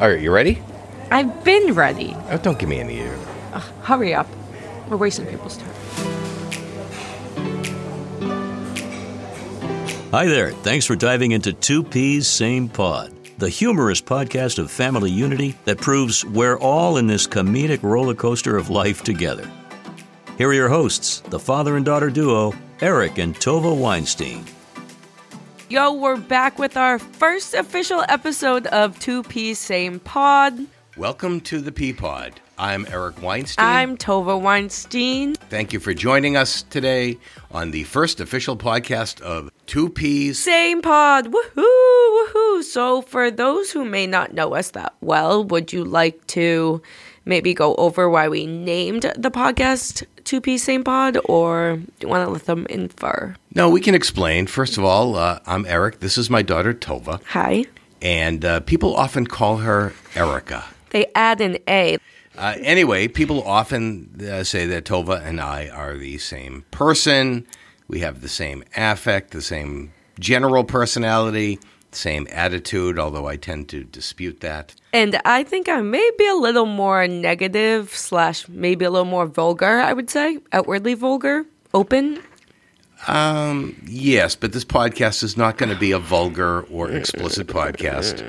All right, you ready? I've been ready. Oh, don't give me any. Uh, Hurry up. We're wasting people's time. Hi there. Thanks for diving into Two Peas, Same Pod, the humorous podcast of family unity that proves we're all in this comedic roller coaster of life together. Here are your hosts, the father and daughter duo, Eric and Tovah Weinstein. Yo, we're back with our first official episode of Two Peas Same Pod. Welcome to the Pea Pod. I'm Eric Weinstein. I'm Tovah Weinstein. Thank you for joining us today on the first official podcast of Two Peas. Same pod. Woohoo! Woohoo! So, for those who may not know us that well, would you like to maybe go over why we named the podcast Two Peas Same Pod, or do you want to let them infer? No, we can explain. First of all, uh, I'm Eric. This is my daughter, Tovah. Hi. And uh, people often call her Erica. They add an A. Uh, anyway, people often uh, say that Tovah and I are the same person. We have the same affect, the same general personality, same attitude, although I tend to dispute that. And I think I may be a little more negative, slash, maybe a little more vulgar, I would say. Outwardly vulgar, open. Um, yes, but this podcast is not going to be a vulgar or explicit podcast.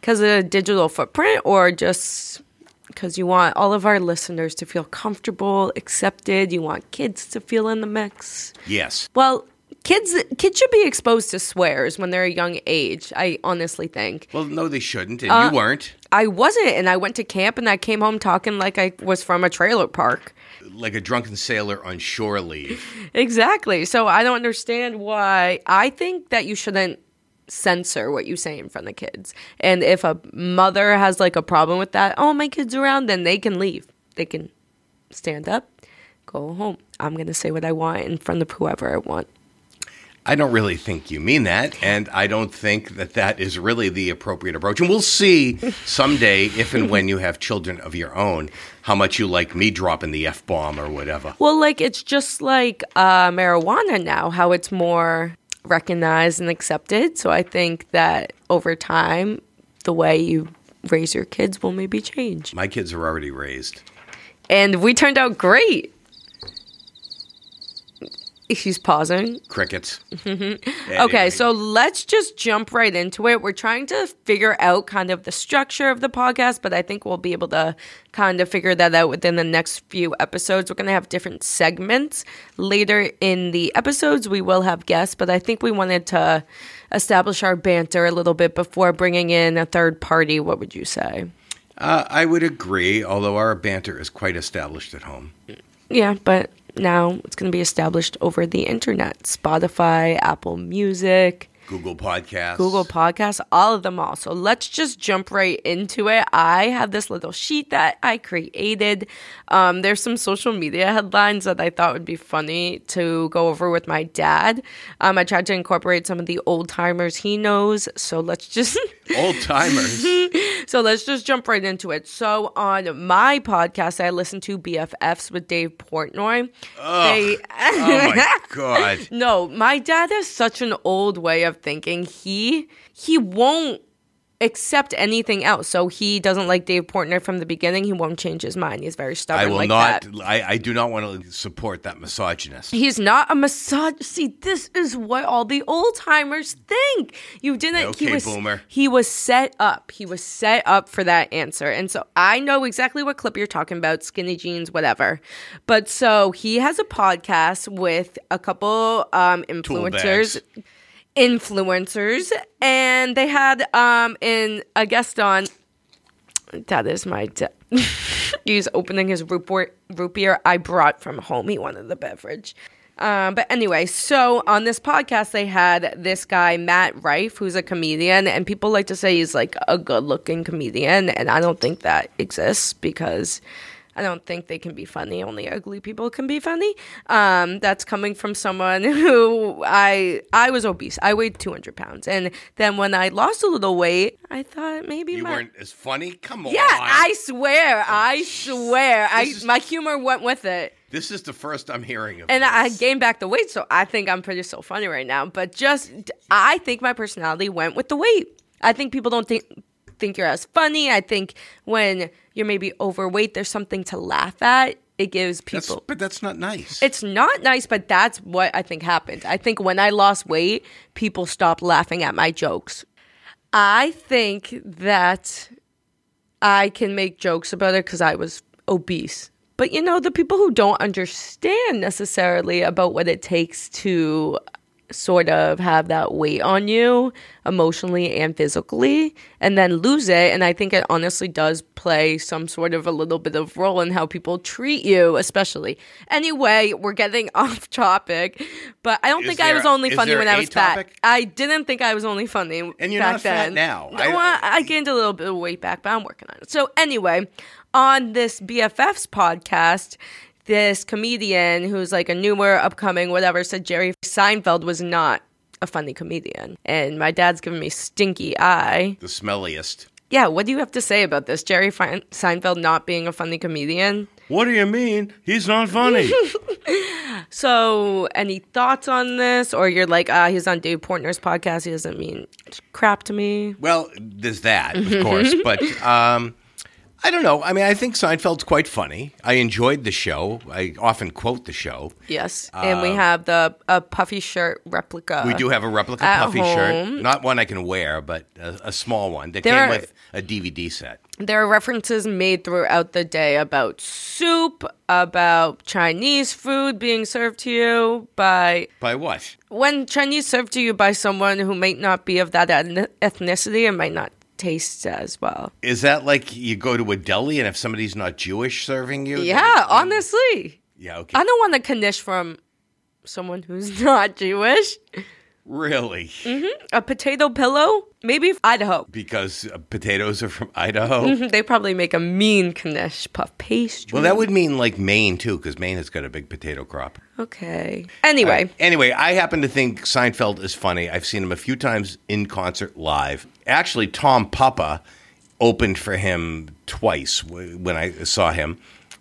Because of a digital footprint, or just because you want all of our listeners to feel comfortable, accepted? You want kids to feel in the mix? Yes. Well, kids kids should be exposed to swears when they're a young age. I honestly think. Well, no, they shouldn't, and you uh, weren't. I wasn't, and I went to camp and I came home talking like I was from a trailer park. Like a drunken sailor on shore leave. Exactly. So I don't understand why. I think that you shouldn't censor what you say in front of kids. And if a mother has like a problem with that, oh, my kid's around, then they can leave. They can stand up, go home. I'm going to say what I want in front of whoever I want. I don't really think you mean that, and I don't think that that is really the appropriate approach. And we'll see someday, if and when you have children of your own, how much you like me dropping the f bomb or whatever. Well, like it's just like uh, marijuana now, how it's more recognized and accepted. So I think that over time, the way you raise your kids will maybe change. My kids are already raised. And we turned out great. He's pausing. Crickets. Okay, so let's just jump right into it. We're trying to figure out kind of the structure of the podcast, but I think we'll be able to kind of figure that out within the next few episodes. We're going to have different segments. Later in the episodes, we will have guests, but I think we wanted to establish our banter a little bit before bringing in a third party. What would you say? Uh, I would agree, although our banter is quite established at home. Yeah, but now it's going to be established over the internet Spotify, Apple Music. Google Podcasts. Google Podcasts, all of them all. So let's just jump right into it. I have this little sheet that I created. Um, there's some social media headlines that I thought would be funny to go over with my dad. Um, I tried to incorporate some of the old timers he knows. So let's just. Old timers. So let's just jump right into it. So on my podcast, I listen to BFFs with Dave Portnoy. They- oh my God. no, my dad has such an old way of thinking. He he won't accept anything else. So he doesn't like Dave Portnoy from the beginning. He won't change his mind. He's very stubborn. I will like not, that. I, I do not want to support that misogynist. He's not a massage. See, this is what all the old timers think. You didn't. Okay, he was, boomer. He was set up. He was set up for that answer, and so I know exactly what clip you're talking about. Skinny jeans, whatever. But so he has a podcast with a couple um, influencers. Influencers, and they had um in a guest on. That is my. Da- He's opening his root, beer, root beer I brought from home. He wanted the beverage. Um, but anyway, so on this podcast, they had this guy, Matt Rife, who's a comedian, and people like to say he's like a good looking comedian. And I don't think that exists because I don't think they can be funny. Only ugly people can be funny. Um, that's coming from someone who I I was obese. I weighed 200 pounds, and then when I lost a little weight, I thought maybe You my weren't as funny? Come on. yeah. I swear, I swear, I is- my humor went with it. This is the first I'm hearing of it. And this. I gained back the weight, so I think I'm pretty so funny right now. But just, I think my personality went with the weight. I think people don't think think you're as funny. I think when you're maybe overweight, there's something to laugh at. It gives That's, people. but that's not nice. It's not nice, but that's what I think happened. I think when I lost weight, people stopped laughing at my jokes. I think that I can make jokes about it because I was obese. But you know, the people who don't understand necessarily about what it takes to sort of have that weight on you emotionally and physically and then lose it. And i think it honestly does play some sort of a little bit of role in how people treat you especially. Anyway we're getting off topic but i don't Is think i was only funny when i was fat. i didn't think i was only funny And you're back not fat then. now. No, I- I, I gained a little bit of weight back but i'm working on it. So anyway on this bffs podcast this comedian who's like a newer, upcoming, whatever, said Jerry Seinfeld was not a funny comedian. And my dad's giving me stinky eye. the smelliest. Yeah, what do you have to say about this? Jerry Fein- Seinfeld not being a funny comedian? What do you mean? He's not funny. So, any thoughts on this? Or you're like, ah, he's on Dave Portnoy's podcast. He doesn't mean crap to me. well, there's that, of course, but um, I don't know. I mean, I think Seinfeld's quite funny. I enjoyed the show. I often quote the show. Yes. and we have the a puffy shirt replica. Um, We do have a replica puffy shirt, not one I can wear, but a, a small one that There came are- with a DVD set. There are references made throughout the day about soup, about Chinese food being served to you by By what? when Chinese served to you by someone who might not be of that ethnicity and might not taste as well. Is that like you go to a deli and if somebody's not Jewish serving you? Yeah, honestly. Yeah, okay. I don't want to knish from someone who's not Jewish. Really? A potato pillow? Maybe Idaho. Because uh, potatoes are from Idaho? They probably make a mean knish puff pastry. Well, that would mean like Maine too, because Maine has got a big potato crop. Okay. Anyway, Anyway, I happen to think Seinfeld is funny. I've seen him a few times in concert live. Actually, Tom Papa opened for him twice w- when I saw him.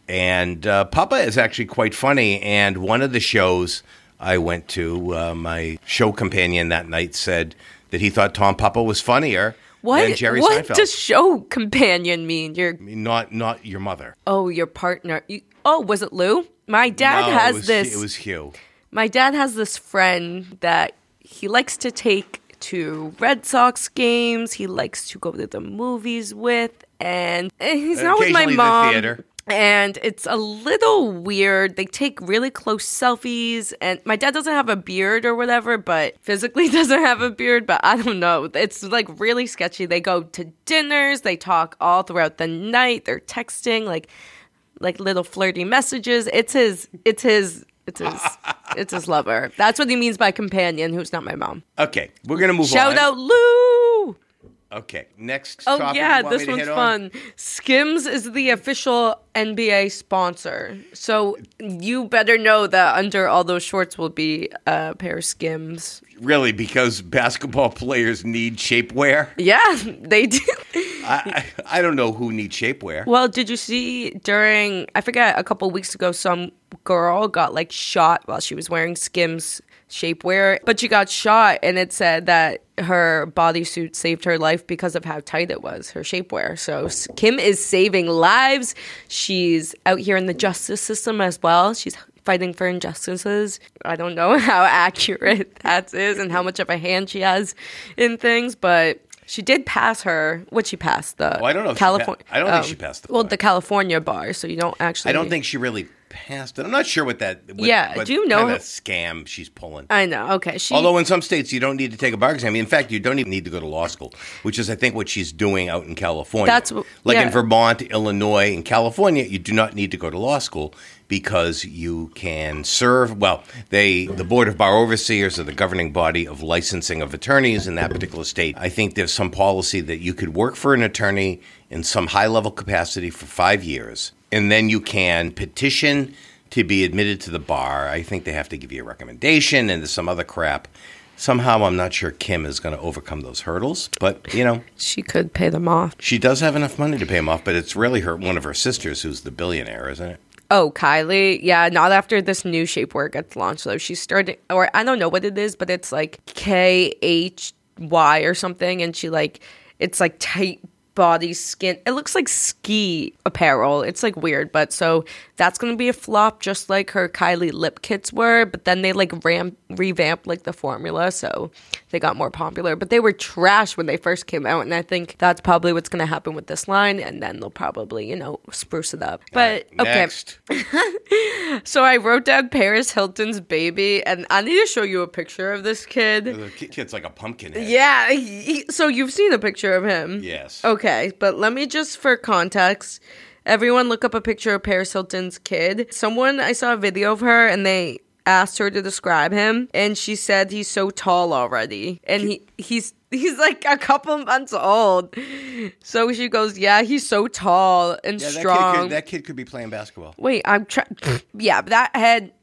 And uh, Papa is actually quite funny. And one of the shows I went to, uh, my show companion that night said that he thought Tom Papa was funnier what than Jerry what Seinfeld. does show companion mean? You're not not your mother. Oh, your partner. You, oh, was it Lou? My dad No, has it was, this. It was Hugh. my dad has this friend that he likes to take to Red Sox games. He likes to go to the movies with, and he's not with my Occasionally the mom. theater. And it's a little weird. They take really close selfies, and my dad doesn't have a beard or whatever, but physically doesn't have a beard. But I don't know. It's like really sketchy. They go to dinners. They talk all throughout the night. They're texting like like little flirty messages. It's his. It's his. It's his. it's his lover. That's what he means by companion. Who's not my mom. Okay, we're gonna move Shout on. Shout out Lou. Okay, next. Oh topic yeah, you want me this to one's hit on? fun. Skims is the official NBA sponsor, so you better know that under all those shorts will be a pair of Skims. Really, because basketball players need shapewear. Yeah, they do. I, I I don't know who needs shapewear. Well, did you see during I forget a couple weeks ago some girl got like shot while she was wearing Skims shapewear, but she got shot and it said that her bodysuit saved her life because of how tight it was, her shapewear. So Kim is saving lives. She's out here in the justice system as well. She's fighting for injustices. I don't know how accurate that is and how much of a hand she has in things, but she did pass her. What she passed the Well, I don't know California. pa- I don't think she oh. passed the Well, bar. the California bar, so you don't actually. I don't think she really passed it. I'm not sure what that. What, Yeah, what do you know- kind of scam she's pulling? I know. Okay, she. Although in some states you don't need to take a bar exam. In fact, you don't even need to go to law school, which is I think what she's doing out in California. That's like in. Vermont, Illinois, and California, you do not need to go to law school because you can serve. Well, they the Board of Bar Overseers are the governing body of licensing of attorneys in that particular state. I think there's some policy that you could work for an attorney in some high level capacity for five years, and then you can petition to be admitted to the bar. I think they have to give you a recommendation and some other crap. Somehow, I'm not sure Kim is going to overcome those hurdles, but you know, she could pay them off. she does have enough money to pay him off. But it's really her one of her sisters who's the billionaire, isn't it? Oh, Kylie. Yeah, not after this new shapewear gets launched though. She's starting, or I don't know what it is, but it's like K H Y or something, and she like it's like tight body skin. It looks like ski apparel. It's like weird, but so that's gonna be a flop, just like her Kylie lip kits were. But then they like ram revamped like the formula, so they got more popular. But they were trash when they first came out, and I think that's probably what's gonna happen with this line, and then they'll probably you know spruce it up. But okay, Next. so I wrote down Paris Hilton's baby, and I need to show you a picture of this kid. The ki- kid's like a pumpkin head. Yeah, he, so you've seen a picture of him. Yes. Okay, but let me just for context, everyone look up a picture of Paris Hilton's kid. Someone I saw a video of her and they asked her to describe him and she said he's so tall already. And he he's he's like a couple months old. So she goes, "Yeah, he's so tall and Yeah, that kid, strong." could, that kid could be playing basketball. Wait, I'm trying Yeah, that head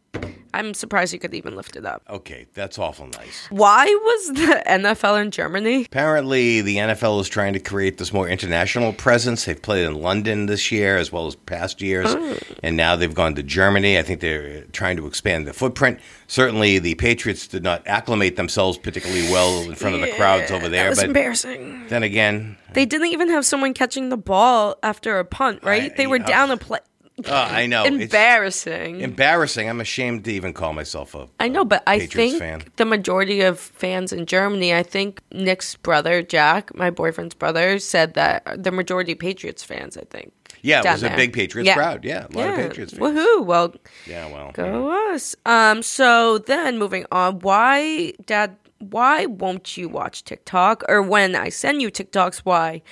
I'm surprised you could even lift it up. Okay, that's awful nice. Why was the NFL in Germany? Apparently, the NFL is trying to create this more international presence. They've played in London this year as well as past years, Oh. and now they've gone to Germany. I think they're uh, trying to expand the footprint. Certainly, the Patriots did not acclimate themselves particularly well in front of the crowds over there. That was But embarrassing. then again, They didn't even have someone catching the ball after a punt, right? I- they were yeah. down a play. Uh, I know it's Embarrassing. embarrassing. I'm ashamed to even call myself a. I know, but I Patriots think fan. the majority of fans in Germany, I think Nick's brother, Jack, my boyfriend's brother, said that the majority Patriots fans, I think. Yeah, it was a big Patriots Yeah. crowd. Yeah, a lot of Patriots fans. Woohoo. Well, Yeah, well, Go us. Um. So then, moving on. Why, Dad? Why won't you watch TikTok? Or when I send you TikToks, why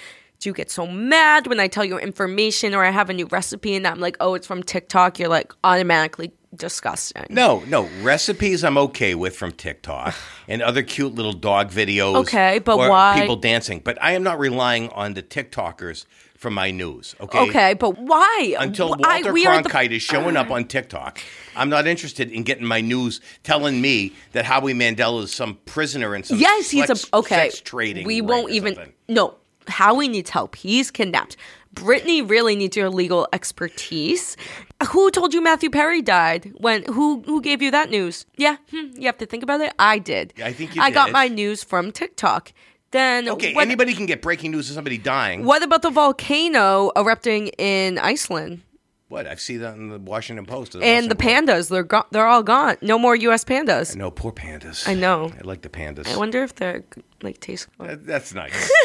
do you get so mad when I tell you information or I have a new recipe and I'm like, oh, it's from TikTok? You're like automatically disgusting. No, no recipes I'm okay with from TikTok and other cute little dog videos. Okay, but why- people dancing? But I am not relying on the TikTokers for my news. Okay. Okay, but why? Until Walter we are the- Cronkite is showing up on TikTok, I'm not interested in getting my news telling me that Howie Mandel is some prisoner in some Yes, he's a okay. sex trading. We won't even. something. No, Howie needs help. He's kidnapped. Brittany really needs your legal expertise. Who told you Matthew Perry died? When? Who? Who gave you that news? Yeah, hmm, you have to think about it. I did. I think you I got my news from TikTok. Then Okay, what, anybody can get breaking news of somebody dying. what about the volcano erupting in Iceland What? I've seen that in the Washington Post. and the pandas? They're go- they're all gone. No more U.S. pandas. No, poor pandas. I know. I like the pandas. I wonder if they're like taste. That- That's nice.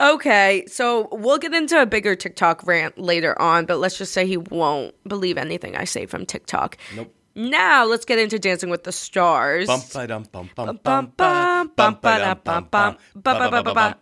Okay, so we'll get into a bigger TikTok rant later on, but let's just say he won't believe anything I say from TikTok. Nope. Now let's get into Dancing with the Stars. Bum ba dum bum bum Bum, bum, bum, ba, bum, bum, ba, ba, ba, ba.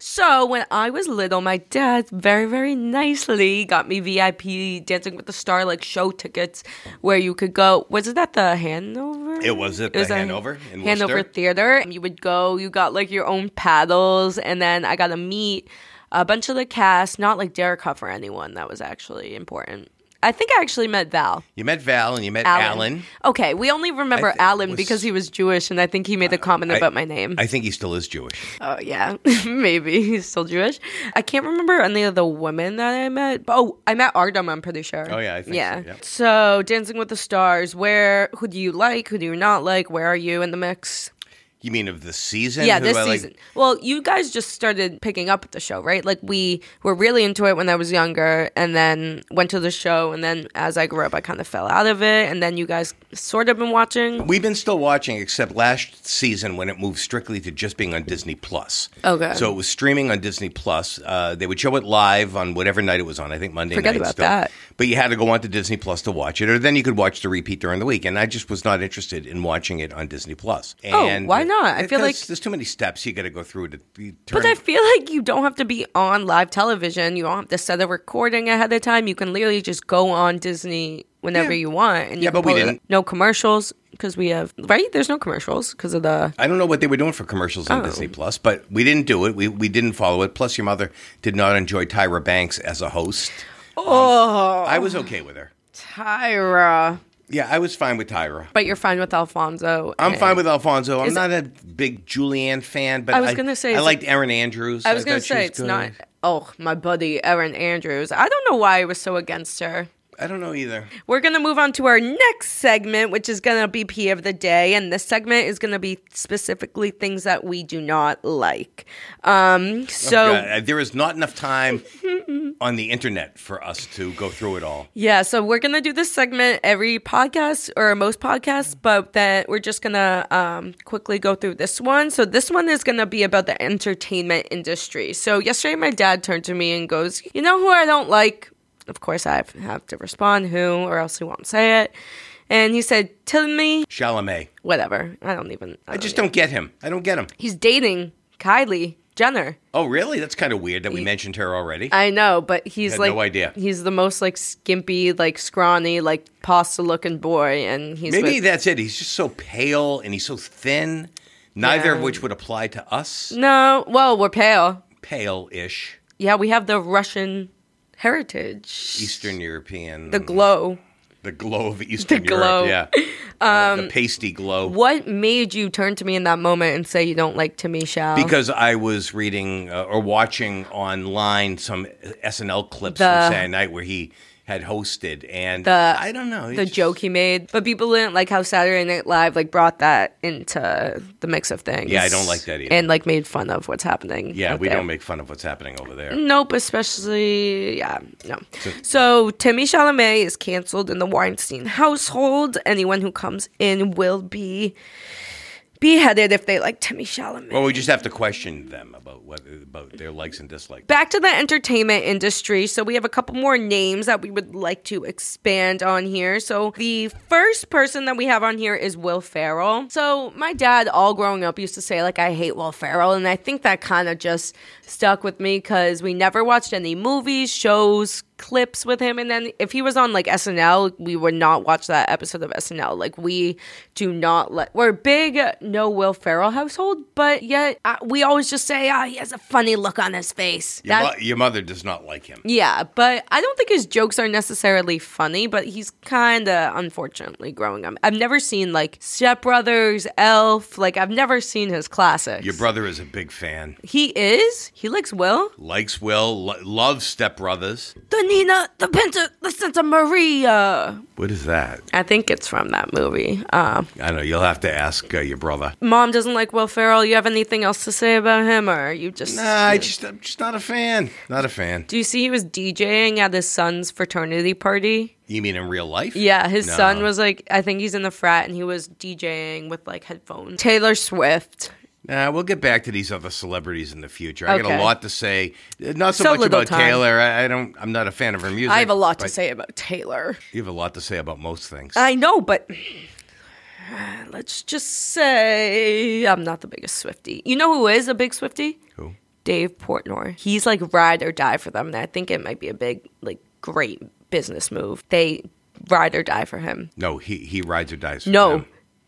So when I was little, my dad very, very nicely got me VIP Dancing with the Star like show tickets where you could go. Was it at the Hanover? It was at the a Hanover in Hanover Worcester. Theater. You would go. You got like your own paddles, and then I got to meet a bunch of the cast. Not like Derek Hough or anyone. That was actually important. I think I actually met Val. You met Val and you met Alan. Alan. Okay, we only remember I thi- Alan was- because he was Jewish, and I think he made a comment about my name. I think he still is Jewish. Oh yeah, maybe he's still Jewish. I can't remember any of the women that I met. Oh, I met Artem. I'm pretty sure. Oh, yeah, I think so, yeah. yeah. So, Dancing with the Stars. Where? Who do you like? Who do you not like? Where are you in the mix? You mean of the season? yeah, Who this I like? season. Well, you guys just started picking up at the show, right? Like we were really into it when I was younger, and then went to the show, and then as I grew up, I kind of fell out of it, and then you guys sort of been watching. We've been still watching, except last season when it moved strictly to just being on Disney Plus. Okay. So it was streaming on Disney Plus. Uh, they would show it live on whatever night it was on. I think Monday Forget night. about still. that. But you had to go on to Disney Plus to watch it, or then you could watch the repeat during the week. And I just was not interested in watching it on Disney Plus. Oh, And why not? I feel like- there's too many steps you got to go through to. Turn, But I feel like you don't have to be on live television. You don't have to set a recording ahead of time. You can literally just go on Disney whenever Yeah. you want. And you Yeah, but we didn't. No commercials because we have right. There's no commercials because of the. I don't know what they were doing for commercials on Oh. Disney Plus, but we didn't do it. We we didn't follow it. Plus, your mother did not enjoy Tyra Banks as a host. Oh, I was okay with her. Tyra. Yeah, I was fine with Tyra. But you're fine with Alfonso. I'm and- fine with Alfonso. I'm Is- not a big Julianne fan, but I was gonna say, I liked Erin Andrews. I was gonna thought she say it's good. not. Oh, my buddy Erin Andrews. I don't know why I was so against her. I don't know either. We're going to move on to our next segment, which is going to be Pea of the Day. And this segment is going to be specifically things that we do not like. Um, so, God, there is not enough time on the internet for us to go through it all. yeah, so we're going to do this segment every podcast or most podcasts, but then we're just going to um, quickly go through this one. So, this one is going to be about the entertainment industry. So, yesterday, my dad turned to me and goes, You know who I don't like? Of course, I have- to respond who, or else he won't say it. And he said, Tell me Chalamet. whatever. I don't even. I just don't get him. I don't get him. He's dating Kylie Jenner. Oh, really? That's kind of weird that we mentioned her already. I know, but he's Had like no idea. He's the most like skimpy, like scrawny, like pasta looking boy, and he's Maybe with- that's it. He's just so pale and he's so thin. Neither of which would apply to us. no. Well, we're pale. Pale-ish, Yeah, we have the Russian heritage, Eastern European. the glow. the glow of Eastern glow. Europe. Yeah. Uh, the pasty glow. What made you turn to me in that moment and say you don't like Timmy Shao? Because I was reading uh, or watching online some SNL clips The- from Saturday Night where he had hosted, and The- I don't know the joke he made, but people didn't like how Saturday Night Live like brought that into the mix of things. Yeah, I don't like that either. And like made fun of what's happening. Yeah, we there. don't make fun of what's happening over there. Nope, especially yeah, no. So Timmy Chalamet is canceled in the Weinstein household. Anyone who comes in will be beheaded if they like Timmy Chalamet. Well, we just have to question them about what about their likes and dislikes. Back to the entertainment industry. So we have a couple more names that we would like to expand on here. So the first person that we have on here is Will Ferrell. So my dad, all growing up, used to say like I hate Will Ferrell, and I think that kind of just stuck with me because we never watched any movies, shows, clips with him. And then if he was on like SNL we would not watch that episode of SNL like we do not let we're a big no Will Ferrell household but yet uh, we always just say ah he has a funny look on his face. Your, That- mo- your mother does not like him. yeah but I don't think his jokes are necessarily funny but he's kind of unfortunately growing up. I've never seen like Step Brothers Elf like I've never seen his classics. Your brother is a big fan. he is? He likes Will? Likes Will, lo- loves Step Brothers. the Nina the Pinta the Santa Maria What is that? I think it's from that movie. Uh, I know. You'll have to ask uh, your brother. Mom doesn't like Will Ferrell. You have anything else to say about him, or are you just? Nah, I just I'm just not a fan. Not a fan. Do you see he was DJing at his son's fraternity party? You mean in real life? Yeah, his No. son was like, I think he's in the frat, and he was DJing with like headphones. Taylor Swift. Nah, we'll get back to these other celebrities in the future. I got a lot to say. Not so, So much about time. Taylor. I, I don't. I'm not a fan of her music. I have a lot to say about Taylor. You have a lot to say about most things. I know, but uh, let's just say I'm not the biggest Swifty. You know who is a big Swifty? Who? Dave Portnoy. He's like ride or die for them, and I think it might be a big, like, great business move. They ride or die for him. No, he he rides or dies. For No, them.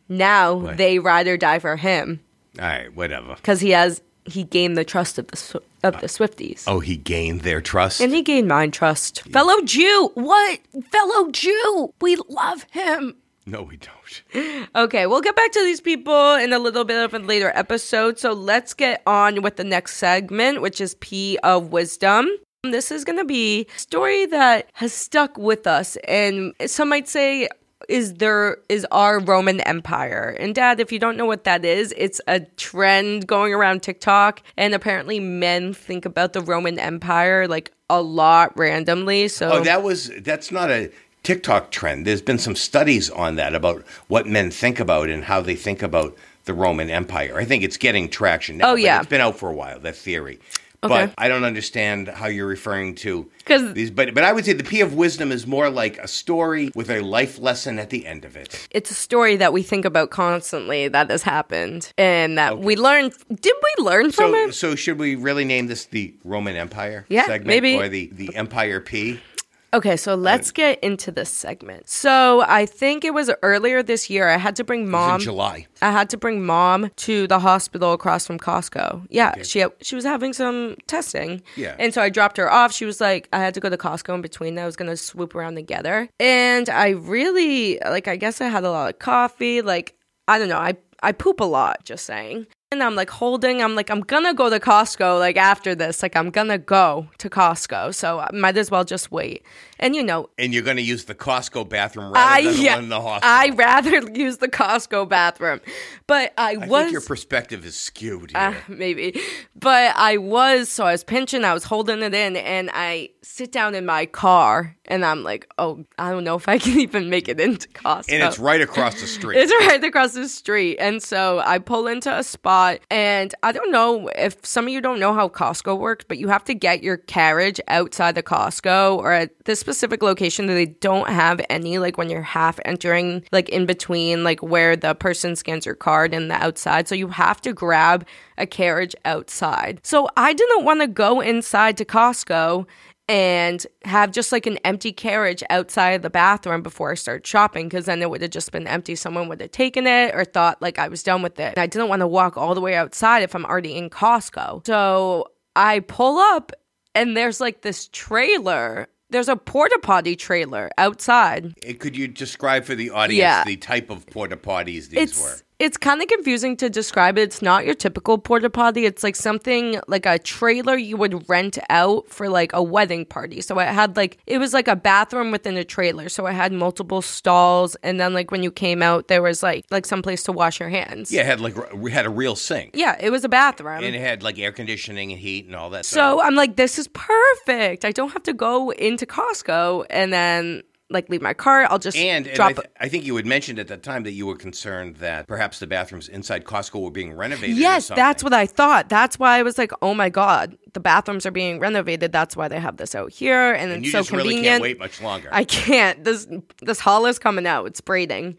now What? they ride or die for him All right, whatever. because he has he gained the trust of the Sw- of the uh, Swifties. Oh, he gained their trust. And he gained mine trust. Fellow Jew, what? Fellow Jew, we love him. no, we don't. Okay, we'll get back to these people in a little bit of a later episode. So let's get on with the next segment, which is Pea of Wisdom. This is going to be a story that has stuck with us, and some might say is there is our Roman Empire. And dad, if you don't know what that is, it's a trend going around TikTok and apparently men think about the Roman Empire like a lot randomly. So Oh, that was that's not a TikTok trend. There's been some studies on that about what men think about and how they think about the Roman Empire. I think it's getting traction now. Oh, yeah. it's been out for a while. That theory. Okay. But I don't understand how you're referring to 'Cause- these. But but I would say the Pea of wisdom is more like a story with a life lesson at the end of it. it's a story that we think about constantly that has happened and that we learn did we learn from So it so should we really name this the Roman Empire Yeah, segment maybe. or the the Empire Pea? Okay so let's get into this segment. So i think it was earlier this year i had to bring mom in July. i had to bring mom to the hospital across from costco. Yeah she she was having some testing. Yeah. and so i dropped her off. She was like i had to go to costco in between. I was gonna swoop around together. And i really like i guess i had a lot of coffee. Like i don't know i i poop a lot just saying and I'm like holding. I'm like, I'm gonna go to Costco like after this. Like, I'm gonna go to Costco. So I might as well just wait. And you know, And you're going to use the Costco bathroom I rather than the yeah, one in the hospital. I rather use the Costco bathroom. But I, I was think your perspective is skewed here. uh, maybe. But I was, so I was pinching, I was holding it in, and I sit down in my car, and I'm like, oh, I don't know if I can even make it into Costco. and it's right across the street. It's right across the street. And so I pull into a spot, and I don't know if some of you don't know how Costco works, but you have to get your carriage outside the Costco or at this specific location that they don't have any, like when you're half entering, like in between, like where the person scans your card and the outside. So you have to grab a carriage outside. So I didn't want to go inside to Costco and have just like an empty carriage outside of the bathroom before I started shopping because then it would have just been empty. Someone would have taken it or thought like I was done with it. And I didn't want to walk all the way outside if I'm already in Costco. So I pull up and there's like this trailer. There's a porta potty trailer outside. Could you describe for the audience Yeah. the type of porta potties these were? It's kind of confusing to describe it. It's not your typical porta potty. It's like something like a trailer you would rent out for like a wedding party. So it had like it was like a bathroom within a trailer. So it had multiple stalls, and then like when you came out, there was like like some place to wash your hands. Yeah, it had like we had a real sink. yeah, it was a bathroom. And it had like air conditioning and heat and all that stuff. So stuff. I'm like, this is perfect. I don't have to go into Costco and then like leave my car. I'll just And, and I, th- I think you had mentioned at that time that you were concerned that perhaps the bathrooms inside Costco were being renovated. or Yes, that's what I thought. That's why I was like, oh my God, the bathrooms are being renovated. That's why they have this out here. And, And it's you so just really convenient. can't wait much longer. I can't. This this haul is coming out. It's braiding.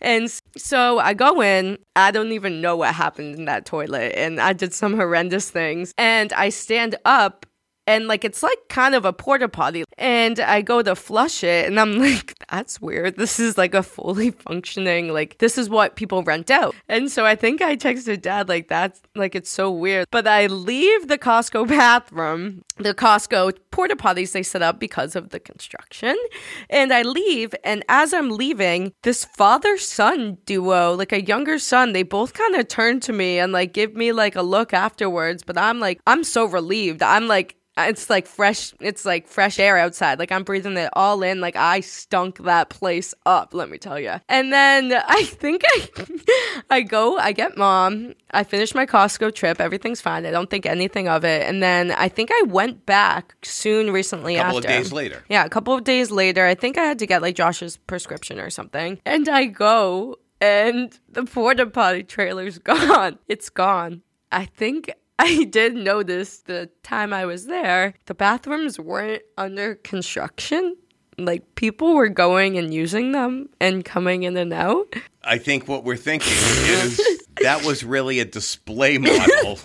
And so I go in. I don't even know what happened in that toilet. And I did some horrendous things. And I stand up and like it's like kind of a porta potty. And I go to flush it and I'm like, that's weird. This is like a fully functioning, like this is what people rent out. And so I think I texted dad like that's like it's so weird. But I leave the Costco bathroom, the Costco porta potties they set up because of the construction. And I leave, and as I'm leaving, this father son duo, like a younger son, they both kind of turn to me and like give me like a look afterwards. But I'm like, I'm so relieved. I'm like, it's like fresh it's like fresh air outside. Like i'm breathing it all in. Like i stunk that place up let me tell you and then i think i i go i get mom. I finish my costco trip. Everything's fine. I don't think anything of it. And then i think i went back soon recently a couple of after. days later. yeah, a couple of days later, I think I had to get like Josh's prescription or something. And I go and the porta potty trailer's gone. It's gone. I think I did notice the time I was there, the bathrooms weren't under construction. Like people were going and using them and coming in and out. I think what we're thinking is that was really a display model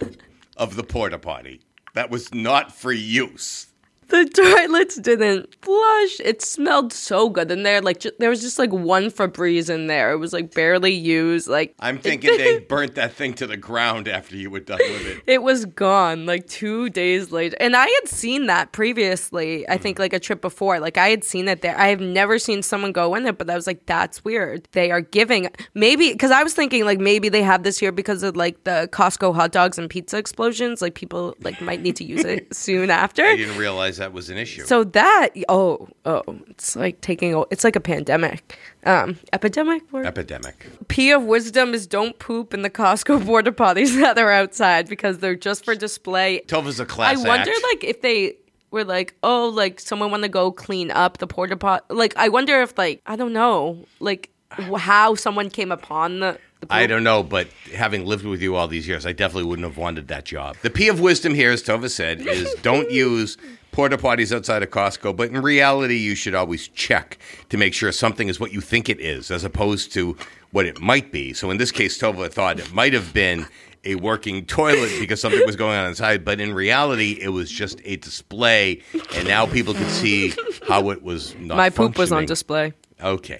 of the porta potty. That was not for use. The toilets didn't flush. It smelled so good in there. Like ju- there was just like one Febreze in there. It was like barely used. Like I'm thinking they burnt that thing to the ground after you were done with it. It was gone like two days later. And I had seen that previously, I think mm-hmm. like a trip before. Like I had seen it there. I have never seen someone go in it, but I was like, that's weird. They are giving maybe because I was thinking like maybe they have this here because of like the Costco hot dogs and pizza explosions. Like people like might need to use it soon after. I didn't realize that was an issue. So that oh oh it's like taking it's like a pandemic um epidemic word? Epidemic. Pea of wisdom is don't poop in the Costco porta potties that are outside because they're just for display. Tovah's a class I wonder act. like if they were like oh like someone want to go clean up the porta pot like I wonder if like I don't know like how someone came upon the. I don't know, but having lived with you all these years, I definitely wouldn't have wanted that job. The Pea of wisdom here, as Tovah said, is don't use porta potties outside of Costco, but in reality, you should always check to make sure something is what you think it is, as opposed to what it might be. So in this case, Tovah thought it might have been a working toilet because something was going on inside, but in reality, it was just a display, and now people can see how it was not My poop was on display. Okay.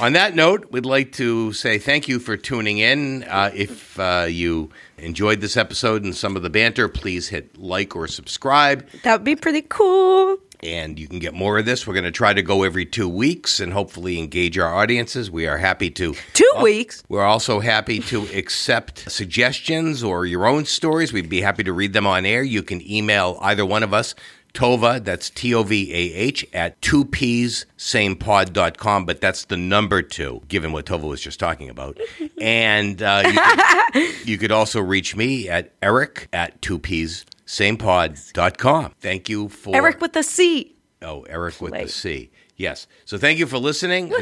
On that note, we'd like to say thank you for tuning in. Uh, if uh, you enjoyed this episode and some of the banter, please hit like or subscribe. That would be pretty cool. And you can get more of this. We're going to try to go every two weeks and hopefully engage our audiences. We are happy to. Two weeks. We're also happy to accept suggestions or your own stories. We'd be happy to read them on air. You can email either one of us, Tovah, that's T O V A H, at 2pssamepod.com, but that's the number two, given what Tovah was just talking about. and uh, you, could, you could also reach me at eric at 2pssamepod.com. Thank you for. Eric with the C. Oh, Eric with the C. Yes. So thank you for listening.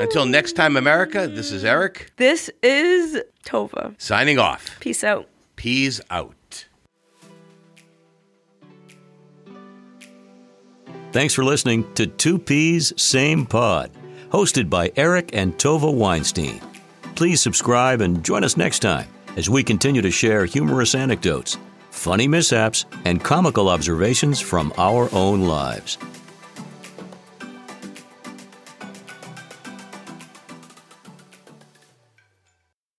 Until next time, America, this is Eric This is Tovah. signing off. Peace out. Peas out. Thanks for listening to Two Peas, Same Pod, hosted by Eric and Tovah Weinstein. Please subscribe and join us next time as we continue to share humorous anecdotes, funny mishaps, and comical observations from our own lives.